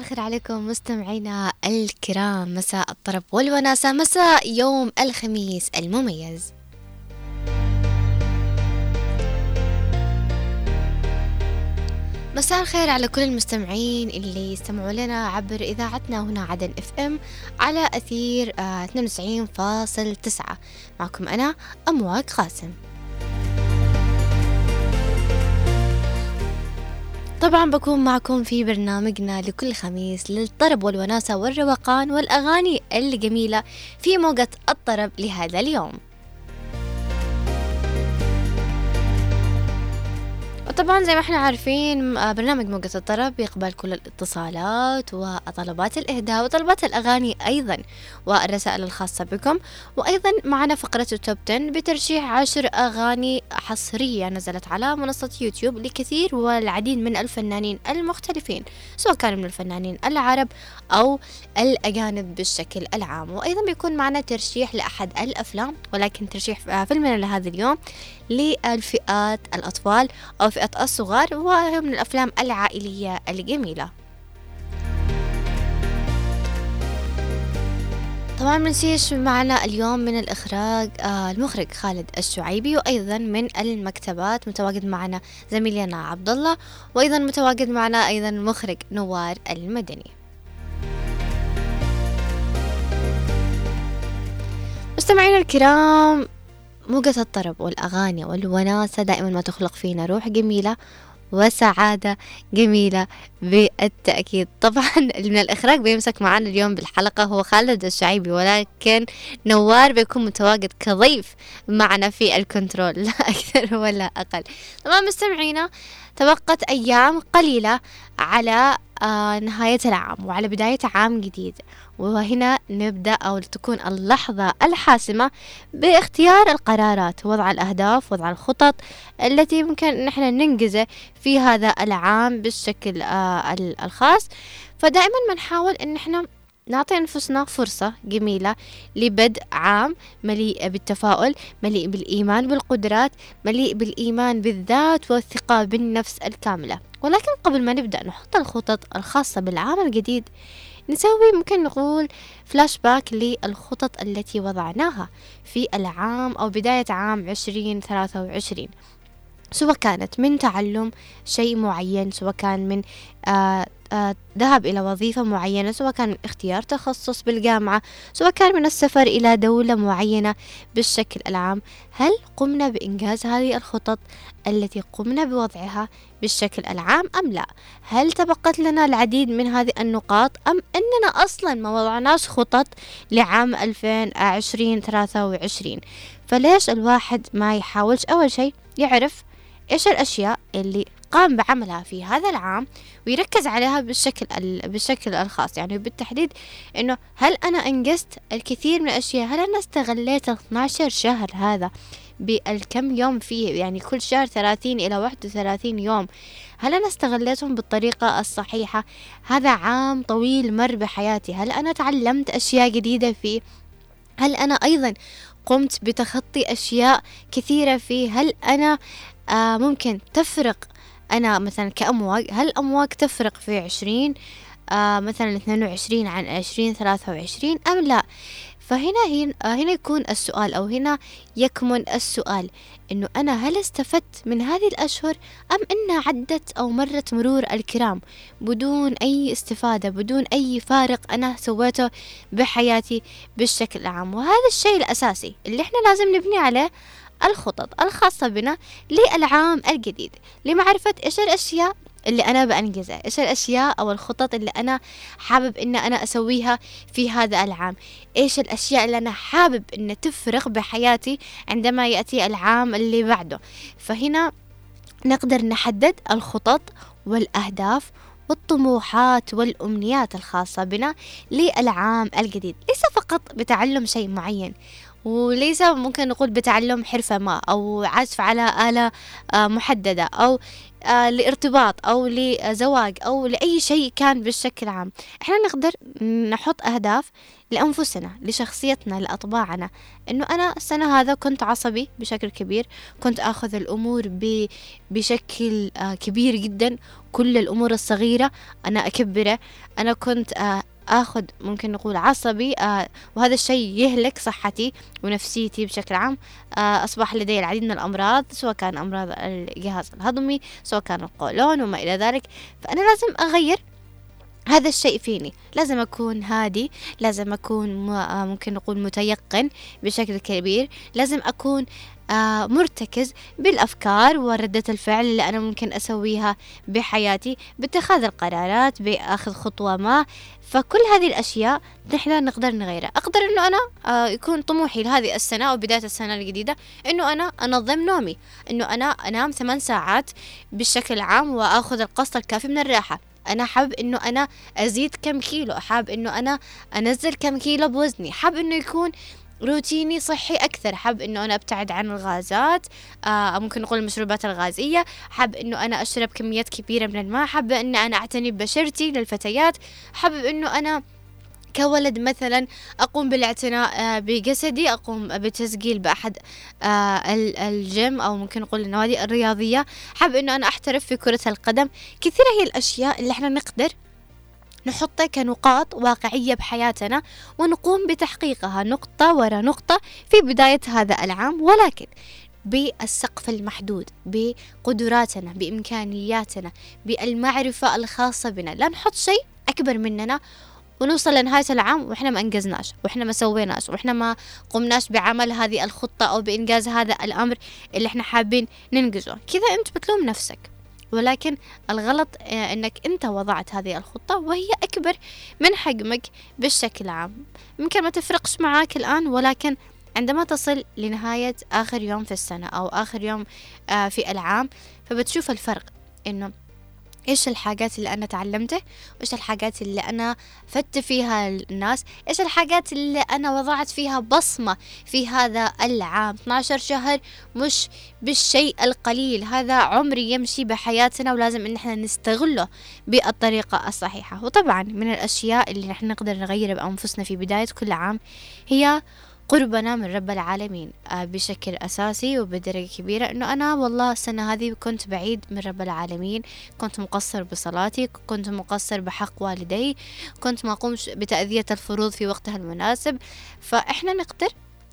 الخير عليكم مستمعينا الكرام. مساء الطرب والوناسة مساء يوم الخميس المميز. مساء الخير على كل المستمعين اللي يستمعوا لنا عبر إذاعتنا هنا عدن إف إم على أثير آه 92.9 معكم أنا أمواج قاسم. طبعا بكون معكم في برنامجنا لكل خميس للطرب والوناسة والروقان والأغاني الجميلة في موجة الطرب لهذا اليوم. وطبعا زي ما إحنا عارفين آه، برنامج موجة الطرب يقبل كل الاتصالات وطلبات الإهداء وطلبات الأغاني أيضا والرسائل الخاصة بكم. وأيضا معنا فقرة التوب 10 بترشيح عشر أغاني حصرية نزلت على منصة يوتيوب لكثير والعديد من الفنانين المختلفين سواء كانوا من الفنانين العرب أو الأجانب بالشكل العام. وأيضا بيكون معنا ترشيح لأحد الأفلام ولكن ترشيح فيلمنا لهذا اليوم للفئات الأطفال أو فئة الصغار وهي من الأفلام العائلية الجميلة. طبعا منسيش معنا اليوم من الإخراج آه المخرج خالد الشعيبي وأيضا من المكتبات. متواجد معنا زميلنا عبد الله وأيضا متواجد معنا أيضا المخرج نوار المدني. مستمعينا الكرام موجة الطرب والأغاني والوناسة دائما ما تخلق فينا روح جميلة وسعادة جميلة بالتأكيد. طبعا من الإخراج بيمسك معنا اليوم بالحلقة هو خالد الشعيبي ولكن نوار بيكون متواجد كضيف معنا في الكنترول. لا أكثر ولا أقل. طبعا مستمعينا تبقت أيام قليلة على آه نهاية العام وعلى بداية عام جديد. وهنا نبدأ أو تكون اللحظة الحاسمة باختيار القرارات وضع الأهداف وضع الخطط التي ممكن نحن ننجزه في هذا العام بالشكل آه الخاص. فدائما ما نحاول إن إحنا نعطي أنفسنا فرصة جميلة لبدء عام مليء بالتفاؤل مليء بالإيمان بالقدرات مليء بالإيمان بالذات والثقة بالنفس الكاملة. ولكن قبل ما نبدأ نحط الخطط الخاصة بالعام الجديد نسوي ممكن نقول فلاش باك للخطط التي وضعناها في العام أو بداية عام عشرين ثلاثة وعشرين. سواء كانت من تعلم شيء معين سواء كان من آه ذهب إلى وظيفة معينة سواء كان اختيار تخصص بالجامعة سواء كان من السفر إلى دولة معينة بالشكل العام. هل قمنا بإنجاز هذه الخطط التي قمنا بوضعها بالشكل العام أم لا؟ هل تبقت لنا العديد من هذه النقاط أم أننا أصلا ما وضعناش خطط لعام 2020 23 فليش الواحد ما يحاولش؟ أول شيء يعرف إيش الأشياء اللي قام بعملها في هذا العام ويركز عليها بالشكل بالشكل الخاص؟ يعني بالتحديد إنه هل أنا أنجزت الكثير من الأشياء؟ هل أنا استغليت 12 شهر هذا بالكم يوم فيه؟ يعني كل شهر 30 إلى 31 يوم. هل أنا استغليتهم بالطريقة الصحيحة؟ هذا عام طويل مر بحياتي. هل أنا تعلمت أشياء جديدة فيه؟ هل أنا أيضا قمت بتخطي أشياء كثيرة فيه. هل أنا آه ممكن تفرق أنا مثلا كأمواج؟ هل أمواج تفرق في عشرين؟ آه مثلا اثنين وعشرين عن عشرين ثلاثة وعشرين؟ أم لا؟ فهنا هنا, آه، هنا يكون السؤال أو هنا يكمن السؤال إنه أنا هل استفدت من هذه الأشهر أم إنها عدت أو مرت مرور الكرام؟ بدون أي استفادة بدون أي فارق أنا سويته بحياتي بالشكل العام. وهذا الشيء الأساسي اللي إحنا لازم نبني عليه الخطط الخاصة بنا للعام الجديد لمعرفة إيش الأشياء اللي أنا بأنجزها إيش الأشياء أو الخطط اللي أنا حابب إن أنا أسويها في هذا العام؟ إيش الأشياء اللي أنا حابب إن تفرق بحياتي عندما يأتي العام اللي بعده؟ فهنا نقدر نحدد الخطط والأهداف والطموحات والأمنيات الخاصة بنا للعام الجديد. ليس فقط بتعلم شيء معين. وليس ممكن نقول بتعلم حرفة ما أو عزف على آلة آه، محددة أو آه، لارتباط أو لزواج أو لأي شيء كان بالشكل عام. إحنا نقدر نحط أهداف لأنفسنا لشخصيتنا لأطباعنا. إنه أنا السنة هذا كنت عصبي بشكل كبير كنت أخذ الأمور بشكل آه، كبير جدا. كل الأمور الصغيرة أنا أكبره. أنا كنت آخذ ممكن نقول عصبي آه وهذا الشيء يهلك صحتي ونفسيتي بشكل عام. آه أصبح لدي العديد من الأمراض سواء كان أمراض الجهاز الهضمي سواء كان القولون وما إلى ذلك. فأنا لازم أغير هذا الشيء فيني. لازم أكون هادي لازم أكون آه، ممكن نقول متيقن بشكل كبير. لازم أكون مرتكز بالأفكار وردة الفعل اللي أنا ممكن أسويها بحياتي باتخاذ القرارات بأخذ خطوة ما. فكل هذه الأشياء نحن نقدر نغيرها. أقدر أنه أنا آه، يكون طموحي لهذه السنة أو بداية السنة الجديدة أنه أنا أنظم نومي أنه أنا أنام ثمان ساعات بشكل عام وأخذ القسط الكافي من الراحة. أنا حاب إنه أنا أزيد كم كيلو حاب إنه أنا أنزل كم كيلو بوزني حاب إنه يكون روتيني صحي أكثر. حاب إنه أنا أبتعد عن الغازات آه ممكن نقول المشروبات الغازية. حاب إنه أنا أشرب كميات كبيرة من الماء. حابة إنه أنا أعتني ببشرتي للفتيات. حابب إنه أنا كولد مثلا أقوم بالاعتناء آه، بجسدي أقوم بتسجيل بأحد آه، الجيم أو ممكن نقول النوادي الرياضية. حاب أنه أنا أحترف في كرة القدم. كثيرة هي الأشياء اللي إحنا نقدر نحطها كنقاط واقعية بحياتنا ونقوم بتحقيقها نقطة ورا نقطة في بداية هذا العام ولكن بالسقف المحدود بقدراتنا بإمكانياتنا بالمعرفة الخاصة بنا. لا نحط شيء أكبر مننا ونوصل لنهاية العام وإحنا ما أنجزناش وإحنا ما سويناش وإحنا ما قمناش بعمل هذه الخطة أو بإنجاز هذا الأمر اللي إحنا حابين ننجزه. كذا أنت بتلوم نفسك. ولكن الغلط آه، إنك أنت وضعت هذه الخطة وهي أكبر من حجمك بالشكل عام يمكن ما تفرقش معاك الآن ولكن عندما تصل لنهاية آخر يوم في السنة أو آخر يوم آه، في العام فبتشوف الفرق إنه إيش الحاجات اللي أنا تعلمته؟ وايش الحاجات اللي أنا فدت فيها الناس؟ إيش الحاجات اللي أنا وضعت فيها بصمة في هذا العام؟ 12 شهر مش بالشيء القليل هذا عمر يمشي بحياتنا ولازم إن إحنا نستغله بالطريقة الصحيحة. وطبعا من الأشياء اللي نحن نقدر نغير بأنفسنا في بداية كل عام هي قربنا من رب العالمين آه، بشكل أساسي وبدرجة كبيرة أنه أنا والله السنة هذه كنت بعيد من رب العالمين. كنت مقصر بصلاتي كنت مقصر بحق والدي كنت ما أقومش بتأذية الفروض في وقتها المناسب. فإحنا نقدر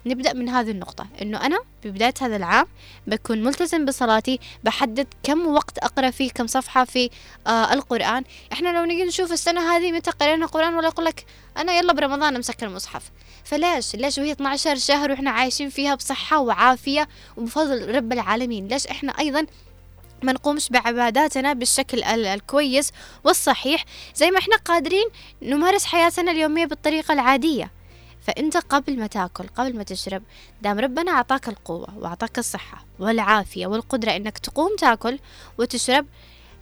نبدأ من هذه النقطة إنه أنا ببداية هذا العام بكون ملتزم بصلاتي بحدد كم وقت أقرأ فيه كم صفحة في آه القرآن. إحنا لو نجي نشوف السنة هذه متى قرينا القرآن ولا يقول لك أنا يلا برمضان أمسك المصحف. فليش ليش وهي 12 شهر وإحنا عايشين فيها بصحة وعافية وبفضل رب العالمين. ليش إحنا أيضا ما نقومش بعباداتنا بالشكل الكويس والصحيح زي ما إحنا قادرين نمارس حياتنا اليومية بالطريقة العادية. فأنت قبل ما تأكل قبل ما تشرب دام ربنا أعطاك القوة وأعطاك الصحة والعافية والقدرة إنك تقوم تأكل وتشرب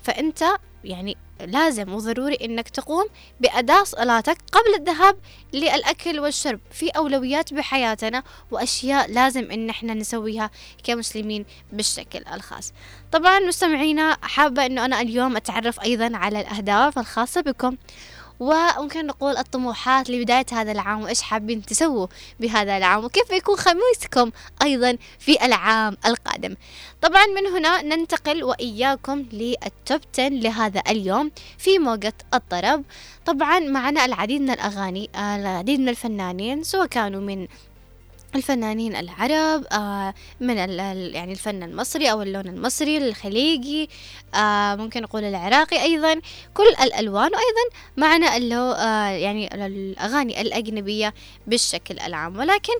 فأنت يعني لازم وضروري إنك تقوم بأداء صلاتك قبل الذهاب للأكل والشرب في أولويات بحياتنا وأشياء لازم إن إحنا نسويها كمسلمين بالشكل الخاص. طبعا مستمعينا حابة إنه أنا اليوم أتعرف أيضا على الأهداف الخاصة بكم. وممكن نقول الطموحات لبداية هذا العام وإيش حابين تسووا بهذا العام وكيف يكون خميسكم أيضا في العام القادم. طبعا من هنا ننتقل وإياكم للتوب 10 لهذا اليوم في موجة الطرب. طبعا معنا العديد من الأغاني العديد من الفنانين سواء كانوا من الفنانين العرب آه من يعني الفن المصري أو اللون المصري الخليجي آه ممكن نقول العراقي أيضا كل الألوان وأيضا معنا اللو آه يعني الأغاني الأجنبية بالشكل العام. ولكن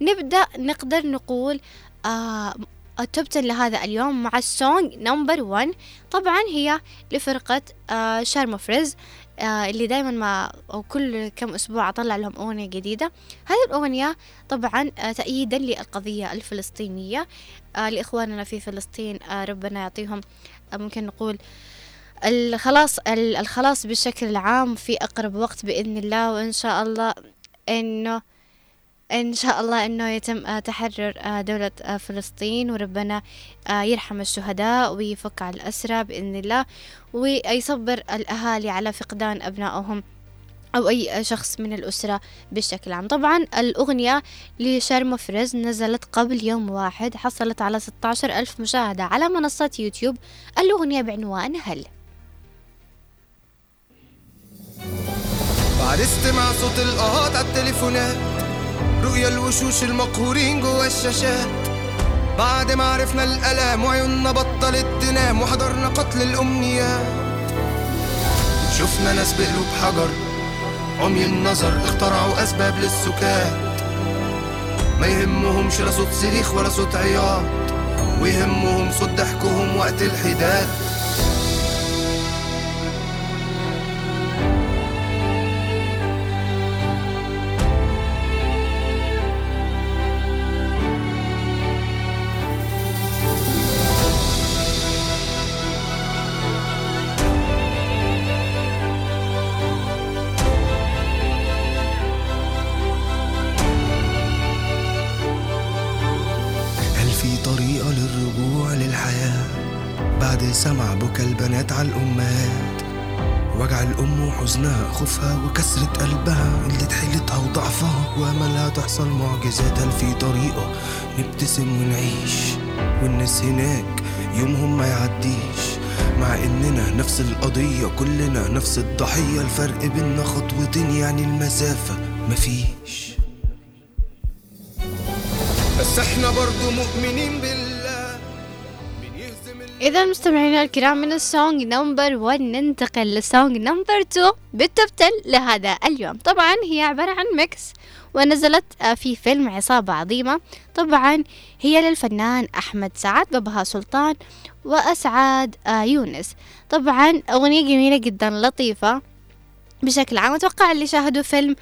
نبدأ نقدر نقول آه ال top 10 لهذا اليوم مع ال song number 1 طبعا هي لفرقة آه شارموفرز اللي دايما ما أو كل كم أسبوع أطلع لهم أغنية جديدة. هذه الأغنية طبعا آه تأييدا للقضية الفلسطينية. آه لإخواننا في فلسطين آه ربنا يعطيهم آه ممكن نقول الخلاص الخلاص بشكل عام في أقرب وقت بإذن الله. وإن شاء الله إنه إن شاء الله إنه يتم آه، تحرر آه، دولة آه، فلسطين وربنا يرحم الشهداء ويفك على الأسرى بإذن الله ويصبر الأهالي على فقدان أبنائهم أو أي شخص من الأسرة بشكل عام. طبعا الأغنية لشار فريز نزلت قبل يوم واحد حصلت على 16 ألف مشاهدة على منصات يوتيوب. الأغنية بعنوان هل؟ بعد استماع صوت الآهات على التليفونات رؤيا الوشوش المقهورين جوا الشاشات. بعد ما عرفنا الألام وعيوننا بطلت تنام وحضرنا قتل الأمنيات. شفنا ناس بقلوب حجر عمي النظر اخترعوا أسباب للسكات. ما يهمهمش لا صوت صريخ ولا صوت عياط ويهمهم صوت ضحكهم وقت الحداد. الأم وحزنها خوفها وكسرة قلبها اللي حيلتها وضعفها. وأملها تحصل معجزات هل في طريقة؟ نبتسم ونعيش والناس هناك يومهم ما يعديش. مع إننا نفس القضية كلنا نفس الضحية. الفرق بينا خطوتين يعني المسافة. مفيش. بس إحنا برضو مؤمنين بالله إذا مستمعينا الكرام من ال song number 1 ننتقل لل song number 2 بال top 10 لهذا اليوم. طبعا هي عبارة عن mix ونزلت آه، في فيلم عصابة عظيمة. طبعا هي للفنان أحمد سعد بابها سلطان وإسعاد آه، يونس. طبعا أغنية جميلة جدا لطيفة بشكل عام. أتوقع اللي شاهدوا فيلم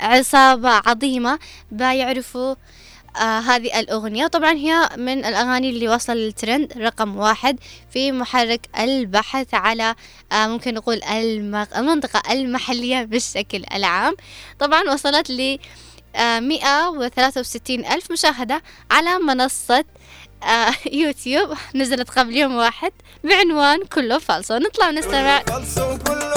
عصابة عظيمة بيعرفوا آه هذه الأغنية. طبعا هي من الأغاني اللي وصل للترند رقم واحد في محرك البحث على آه ممكن نقول المنطقة المحلية بالشكل العام. طبعا وصلت ل آه مئة وثلاثة وستين ألف مشاهدة على منصة آه يوتيوب. نزلت قبل يوم واحد بعنوان كله فالصو نطلع ونستمع. فالصو كله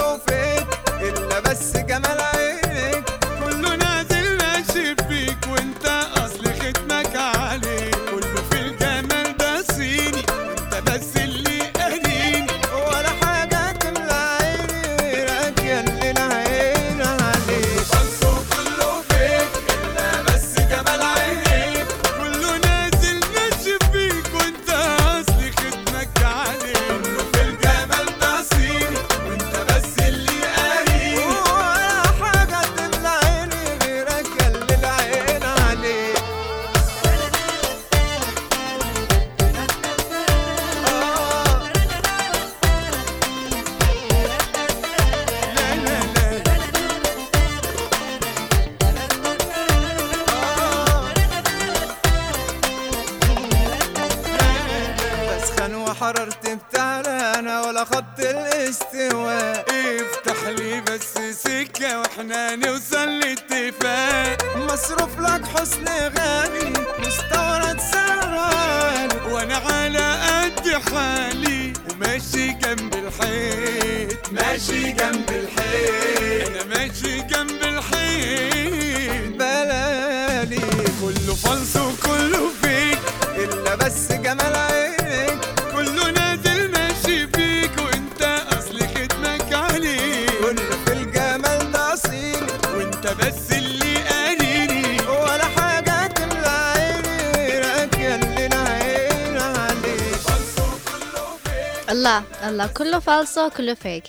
الله كله فالصو كله فيك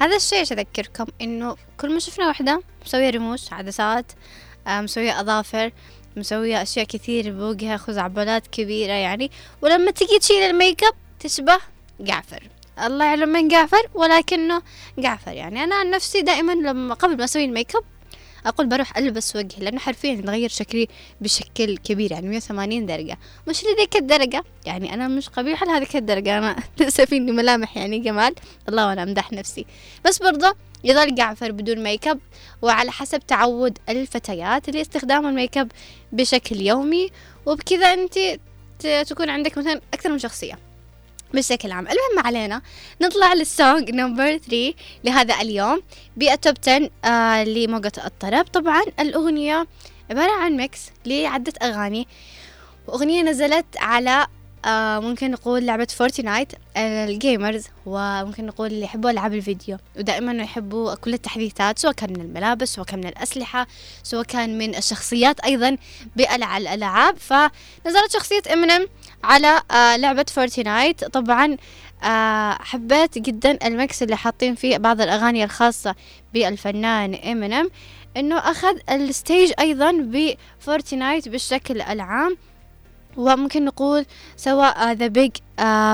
هذا الشيء أذكركم؟ إنه كل ما شفنا وحدة مسوية رموش عدسات آه، مسوية أظافر مسوية أشياء كثير بوجهها خزعبلات كبيرة يعني. ولما تجي تشيل الميك اب تشبه جعفر. الله يعلم من جعفر ولكنه جعفر يعني. أنا عن نفسي دائما لما قبل ما أسوي الميك اب أقول بروح ألبس وجهي لأنه حرفيا تغير شكلي بشكل كبير يعني 180 درجة. مش لذيك الدرجة يعني أنا مش قبيحة لهذيك الدرجة أنا لسه فيني ملامح يعني جمال. الله وأنا أمدح نفسي. بس برضه يظل جعفر بدون ميك اب وعلى حسب تعود الفتيات لاستخدام الميك اب بشكل يومي. وبكذا انت تكون عندك مثلا أكثر من شخصية. بشكل عام. المهم علينا نطلع لل song number 3 لهذا اليوم بال top 10 آه لموجة الطرب. طبعا الأغنية عبارة عن mix لعدة أغاني. وأغنية نزلت على آه ممكن نقول لعبة فورتنايت ال gamers وممكن نقول اللي يحبوا ألعاب الفيديو. ودائما يحبوا كل التحديثات سواء كان من الملابس سواء كان من الأسلحة سواء كان من الشخصيات أيضا بالألعاب فنزلت شخصية إمينيم على آه لعبة فورتنايت طبعا آه حبيت جدا ال mix اللي حاطين فيه بعض الأغاني الخاصة بالفنان إمينيم إنه أخذ ال stage أيضا بفورتنايت بالشكل العام. وممكن نقول سواء the Big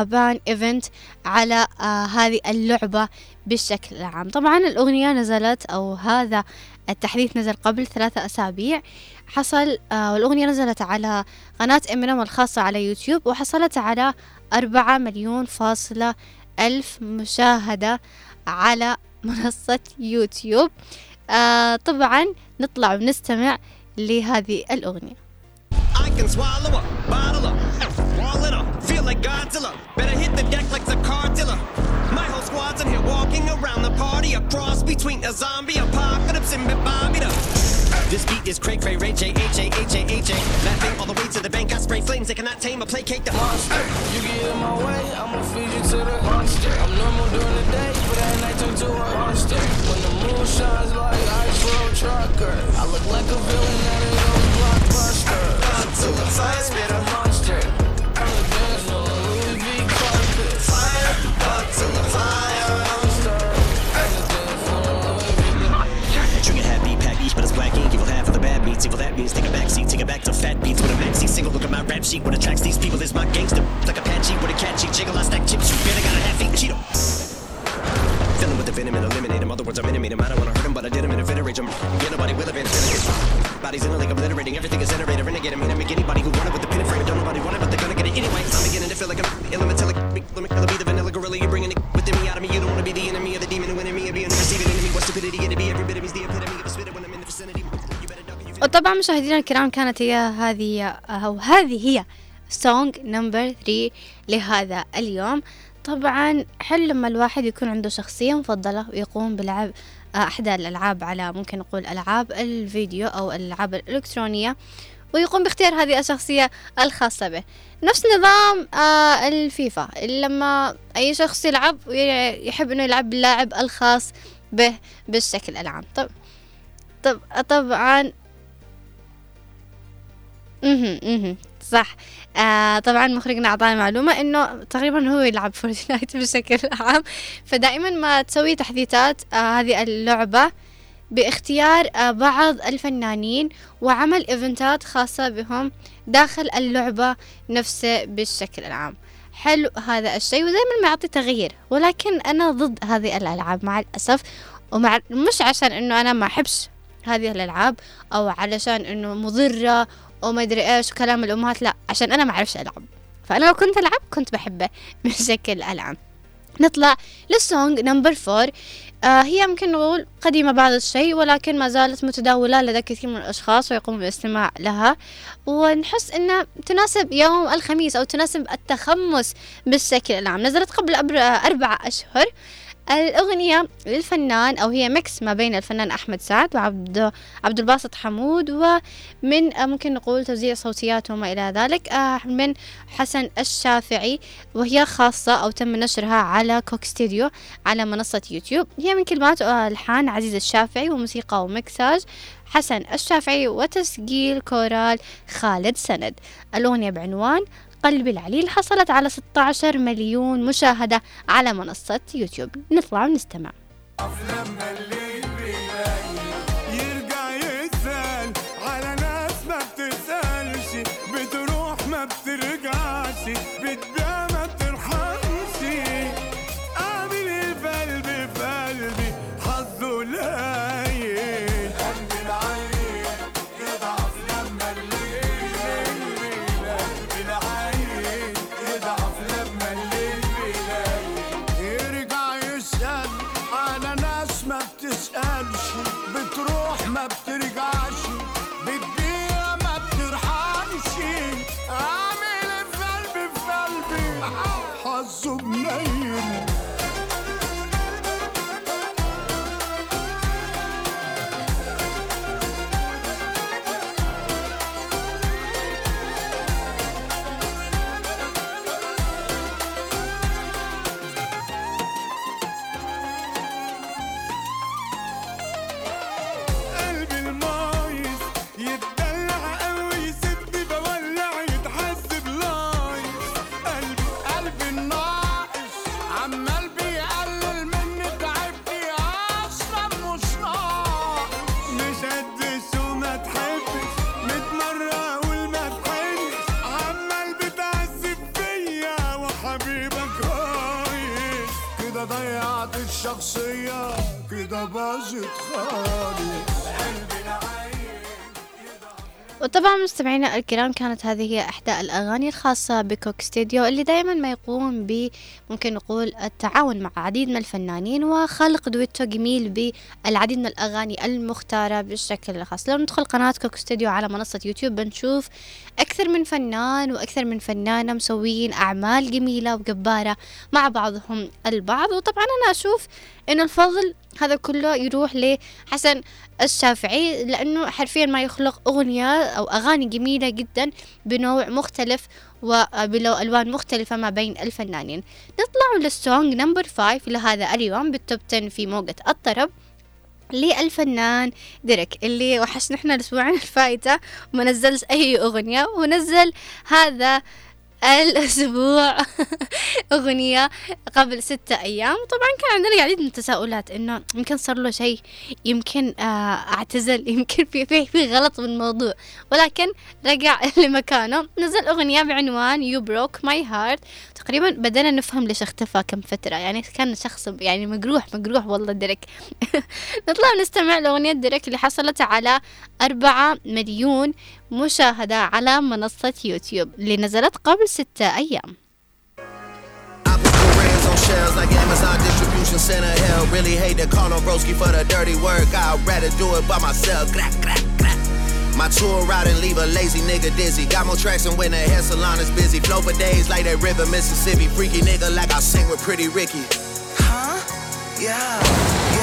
Bang event على uh, هذه اللعبة بالشكل العام. طبعا الأغنية نزلت أو هذا التحديث نزل قبل ثلاثة أسابيع. حصل uh, والأغنية نزلت على قناة إمينيم الخاصة على يوتيوب وحصلت على أربعة مليون فاصلة ألف مشاهدة على منصة يوتيوب uh, طبعا نطلع ونستمع لهذه الأغنية I can swallow bottle feel like Godzilla. Better hit the deck like the cartilla. My whole squad's in here walking around the party, a cross between a zombie apocalypse and Bobby This beat is cray cray ray J H A H A H A. Laughing all the way to the bank, I spray flames they cannot tame or placate the monster. You get in my way, I'ma feed you to the monster. I'm normal during the day, but at night turn to a monster. When the moon shines like ice road trucker, I look like a villain that is on blockbuster to the fire, spit a beats. Evil that means take a back seat, take a back to fat beats with a maxi single. Look at my rap sheet. What attracts these people is my gangster. Like a Apache with a catchy jiggle. I stack chips. You better got a half eat Cheeto. Filling with the venom and eliminate him. Other words, I'm intimate him. I don't wanna hurt him, but I did him in a fit rage him. Get nobody will have Bodies in a lake obliterating everything is iterator. Renegade, I mean, I make anybody who wanted with the pin frame. Don't nobody want it, but they're gonna get it anyway. I'm beginning to feel like I'm. Let me be the vanilla gorilla. You're bringing it within me out of me. You don't wanna be the enemy of the demon who enemy وطبعا مشاهدينا الكرام كانت هي هذه أو هذه هي song number 3 لهذا اليوم. طبعا حلو لما الواحد يكون عنده شخصية مفضلة ويقوم بلعب أحدى الألعاب على ممكن نقول ألعاب الفيديو أو الألعاب الإلكترونية ويقوم باختيار هذه الشخصية الخاصة به. نفس نظام آه الفيفا. لما أي شخص يلعب يحب أنه يلعب باللاعب الخاص به بالشكل العام. طب طب طبعا أها أها صح. آه طبعا مخرجنا أعطانا معلومة إنه تقريبا هو يلعب فورتنايت بشكل عام. فدائما ما تسوي تحديثات آه هذه اللعبة باختيار آه بعض الفنانين وعمل event ات خاصة بهم داخل اللعبة نفسه بالشكل العام. حلو هذا الشيء ودائما ما يعطي تغيير ولكن أنا ضد هذه الألعاب مع الأسف. ومع مش عشان إنه أنا ما أحبش هذه الألعاب أو علشان إنه مضرة وما ادري إيش وكلام الأمهات لا عشان أنا ما أعرفش ألعب. فأنا لو كنت ألعب كنت بحبه بشكل العب نطلع لل song number four آه هي ممكن نقول قديمة بعض الشيء ولكن ما زالت متداولة لدى كثير من الأشخاص ويقوموا بالاستماع لها. ونحس أنها تناسب يوم الخميس أو تناسب التخمس بالشكل العام. نزلت قبل أربع أشهر. الأغنية للفنان أو هي mix ما بين الفنان أحمد سعد وعبد عبد الباسط حمود ومن آه، ممكن نقول توزيع صوتيات وما إلى ذلك آه، من حسن الشافعي وهي خاصة أو تم نشرها على Coke Studio على منصة يوتيوب. هي من كلمات وألحان عزيز الشافعي وموسيقى ومكساج حسن الشافعي وتسجيل كورال خالد سند. الأغنية بعنوان قلبي العليل حصلت على 16 مليون مشاهدة على منصة يوتيوب. نطلع ونستمع. مستمعينا الكرام كانت هذه هي إحدى الأغاني الخاصة ب Coke Studio اللي دائما ما يقوم ب ممكن نقول التعاون مع عديد من الفنانين وخلق دويتو جميل بالعديد من الأغاني المختارة بالشكل الخاص. لو ندخل قناة Coke Studio على منصة يوتيوب بنشوف أكثر من فنان وأكثر من فنانة مسويين أعمال جميلة وجبارة مع بعضهم البعض. وطبعا أنا أشوف إنه الفضل هذا كله يروح لحسن الشافعي لأنه حرفيا ما يخلق أغنية أو أغاني جميلة جدا بنوع مختلف وبلو ألوان مختلفة ما بين الفنانين. نطلع لل song number five لهذا اليوم بال top 10 في موجة الطرب. للفنان دريك اللي وحشنا إحنا الأسبوعين الفايتة وما نزلش أي أغنية ونزل هذا الأسبوع. أغنية قبل ستة أيام. طبعا كان عندنا العديد من التساؤلات إنه يمكن صار له شيء يمكن آه اعتزل يمكن في في في غلط بالموضوع ولكن رجع لمكانه. نزل أغنية بعنوان You Broke My Heart. تقريبا بدأنا نفهم ليش اختفى كم فترة. يعني كان شخص يعني مجروح مجروح والله ديريك. نطلع نستمع لأغنية ديريك اللي حصلت على أربعة مليون مشاهدة على منصة يوتيوب اللي نزلت قبل ستة أيام I put Koreans on shelves like Amazon distribution center. Hell, really hate to call on Broski for the dirty work. I'd rather do it by myself. Clack, clack, clack. My tour route and leave a lazy nigga dizzy. Got more traction when the hair salon is busy. Flow for days like that river, Mississippi. Freaky nigga like I sing with Pretty Ricky. Huh? Yeah, yeah.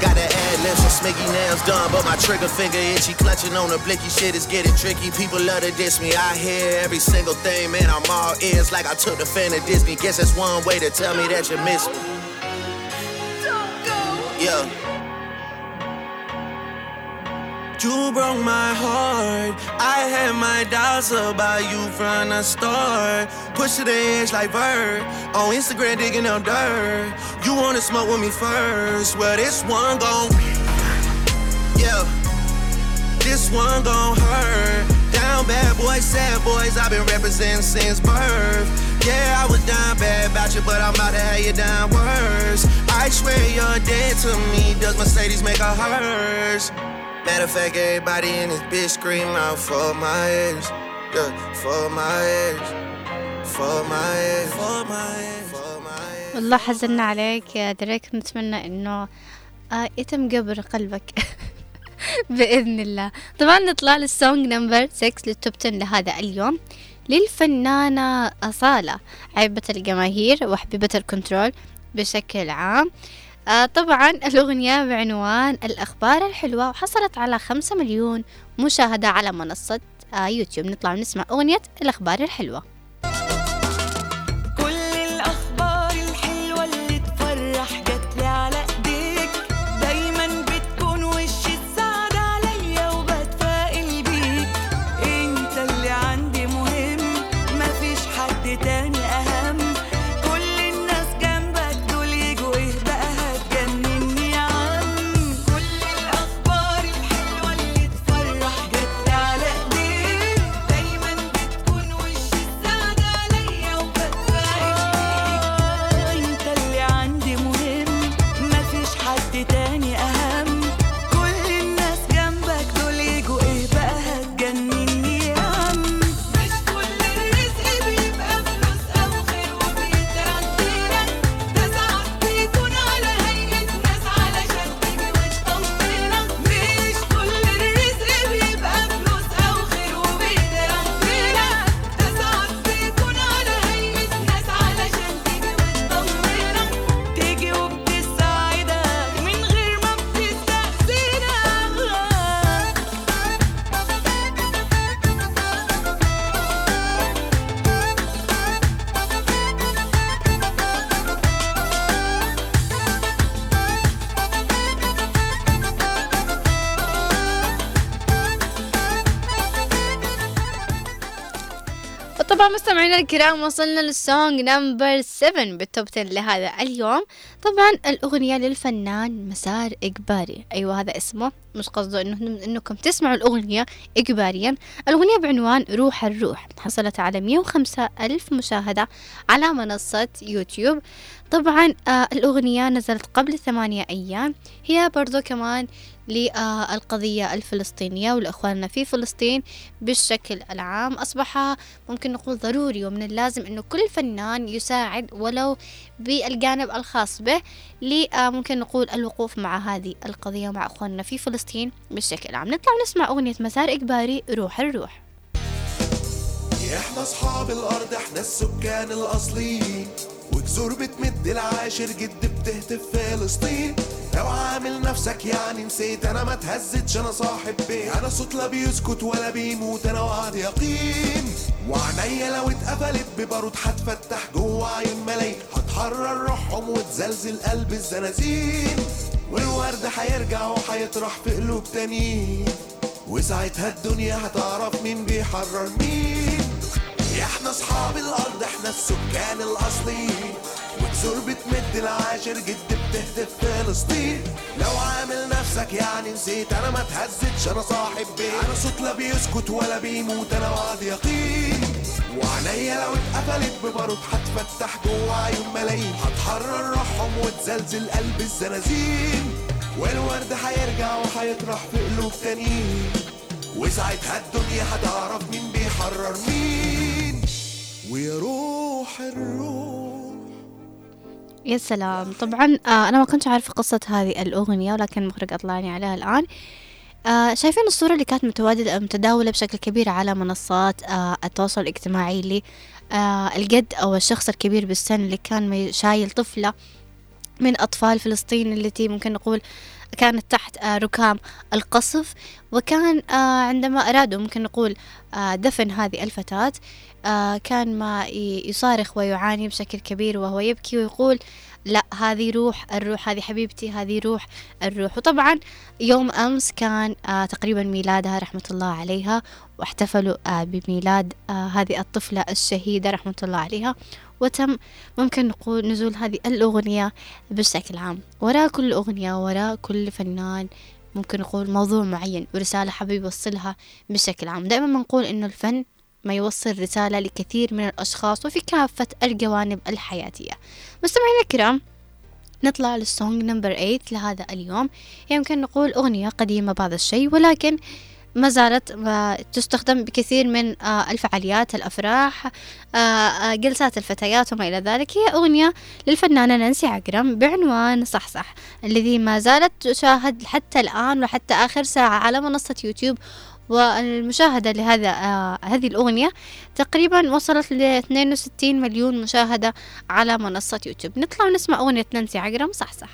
Got the ad lips and smicky nails done, but my trigger finger itchy. Clutching on the blicky shit is getting tricky. People love to diss me. I hear every single thing, man. I'm all ears like I took the fan of Disney. Guess that's one way to tell me that you miss me. Yeah. You broke my heart. I had my doubts about you from the start. Push to the edge like Bird. On Instagram digging up dirt. You wanna smoke with me first. Well, this one gon' Yeah. This one gon' hurt. Down bad boys, sad boys. I've been representing since birth. Yeah, I was down bad about you, but I'm about to have you down worse. I swear you're dead to me. Does Mercedes make a hers? Matter of fact, everybody in this bitch scream out for my ears. Yeah, for my ears. For my ears. For my ears. والله حزنا عليك يا دريك نتمنى إنه آه يتم جبر قلبك بإذن الله طبعا نطلع لل song number 6 لل top 10 لهذا اليوم للفنانة أصالة حبيبة الجماهير وحبيبة ال control بشكل عام آه طبعا الأغنية بعنوان الأخبار الحلوة وحصلت على خمسة مليون مشاهدة على منصة آه يوتيوب. نطلع ونسمع أغنية الأخبار الحلوة. الكرام وصلنا لل song number 7 بال top 10 لهذا اليوم. طبعا الأغنية للفنان مسار إجباري. أيوة هذا اسمه. مش قصده إنه إنكم تسمعوا الأغنية إجباريا. الأغنية بعنوان روح الروح. حصلت على 105 ألف مشاهدة على منصة يوتيوب. طبعا آه الأغنية نزلت قبل ثمانية أيام. هي برضو كمان للقضية الفلسطينية ولإخواننا في فلسطين بالشكل العام. أصبح ممكن نقول ضروري ومن اللازم أنه كل فنان يساعد ولو بالجانب الخاص به ممكن نقول الوقوف مع هذه القضية ومع إخواننا في فلسطين بالشكل العام. نطلع نسمع أغنية مسار إجباري روح الروح. إحنا أصحاب الأرض إحنا السكان الأصليين. وجذور بتمد العاشر جد بتهتف فلسطين. لو عامل نفسك يعني نسيت أنا ما تهزتش أنا صاحب بيت. أنا صوت لا بيسكت ولا بيموت أنا وعد يقين. وعينيا لو اتقفلت ببارود هتفتح جوه عيون ملايين هتحرر روحهم وتزلزل قلب الزنازين. والورد هيرجع وهيطرح في قلوب تانيين. وساعتها الدنيا هتعرف مين بيحرر مين. إحنا أصحاب الأرض إحنا السكان الأصليين. وجذور بتمد العاشر جد بتهتف فلسطين لو عامل نفسك يعني نسيت أنا ما تهزتش أنا صاحب بيت. أنا صوت لا بيسكت ولا بيموت أنا وعد يقين وعينيا لو اتقفلت ببارود هتفتح جوه عيون ملايين. هتحرر روحهم وتزلزل قلب الزنازين والورد هيرجع وهيطرح في قلوب تانيين. وساعتها الدنيا هتعرف مين بيحرر مين. ويا روح الروح. يا سلام. طبعا آه أنا ما كنت عارفة قصة هذه الأغنية ولكن المخرج أطلعني عليها الآن. آه شايفين الصورة اللي كانت متواجدة متداولة بشكل كبير على منصات آه التواصل الاجتماعي اللي آه الجد أو الشخص الكبير بالسن اللي كان شايل طفلة من أطفال فلسطين التي ممكن نقول كانت تحت آه، ركام القصف. وكان آه، عندما أرادوا ممكن نقول آه، دفن هذه الفتاة كان ما يصارخ ويعاني بشكل كبير وهو يبكي ويقول لا هذه روح الروح هذه حبيبتي هذه روح الروح. وطبعا يوم أمس كان تقريبا ميلادها رحمة الله عليها واحتفلوا بميلاد هذه الطفلة الشهيدة رحمة الله عليها. وتم ممكن نقول نزول هذه الأغنية بشكل عام. وراء كل أغنية وراء كل فنان ممكن نقول موضوع معين ورسالة حابب يوصلها بشكل عام. دائما بنقول إنه الفن يوصل رسالة لكثير من الأشخاص وفي كافة الجوانب الحياتية. مستمعينا الكرام نطلع للسونج نمبر 8 لهذا اليوم. يمكن نقول أغنية قديمة بعض الشيء ولكن ما زالت تستخدم بكثير من آه، الفعاليات الأفراح آه، آه، جلسات الفتيات وما إلى ذلك. هي أغنية للفنانة نانسي عقرم بعنوان صحصح الذي ما زالت تشاهد حتى الآن وحتى آخر ساعة على منصة يوتيوب والمشاهدة لهذا آه هذه الأغنية تقريبا وصلت ل 62 مليون مشاهدة على منصة يوتيوب. نطلع ونسمع أغنية نانسي عقرم صح صح.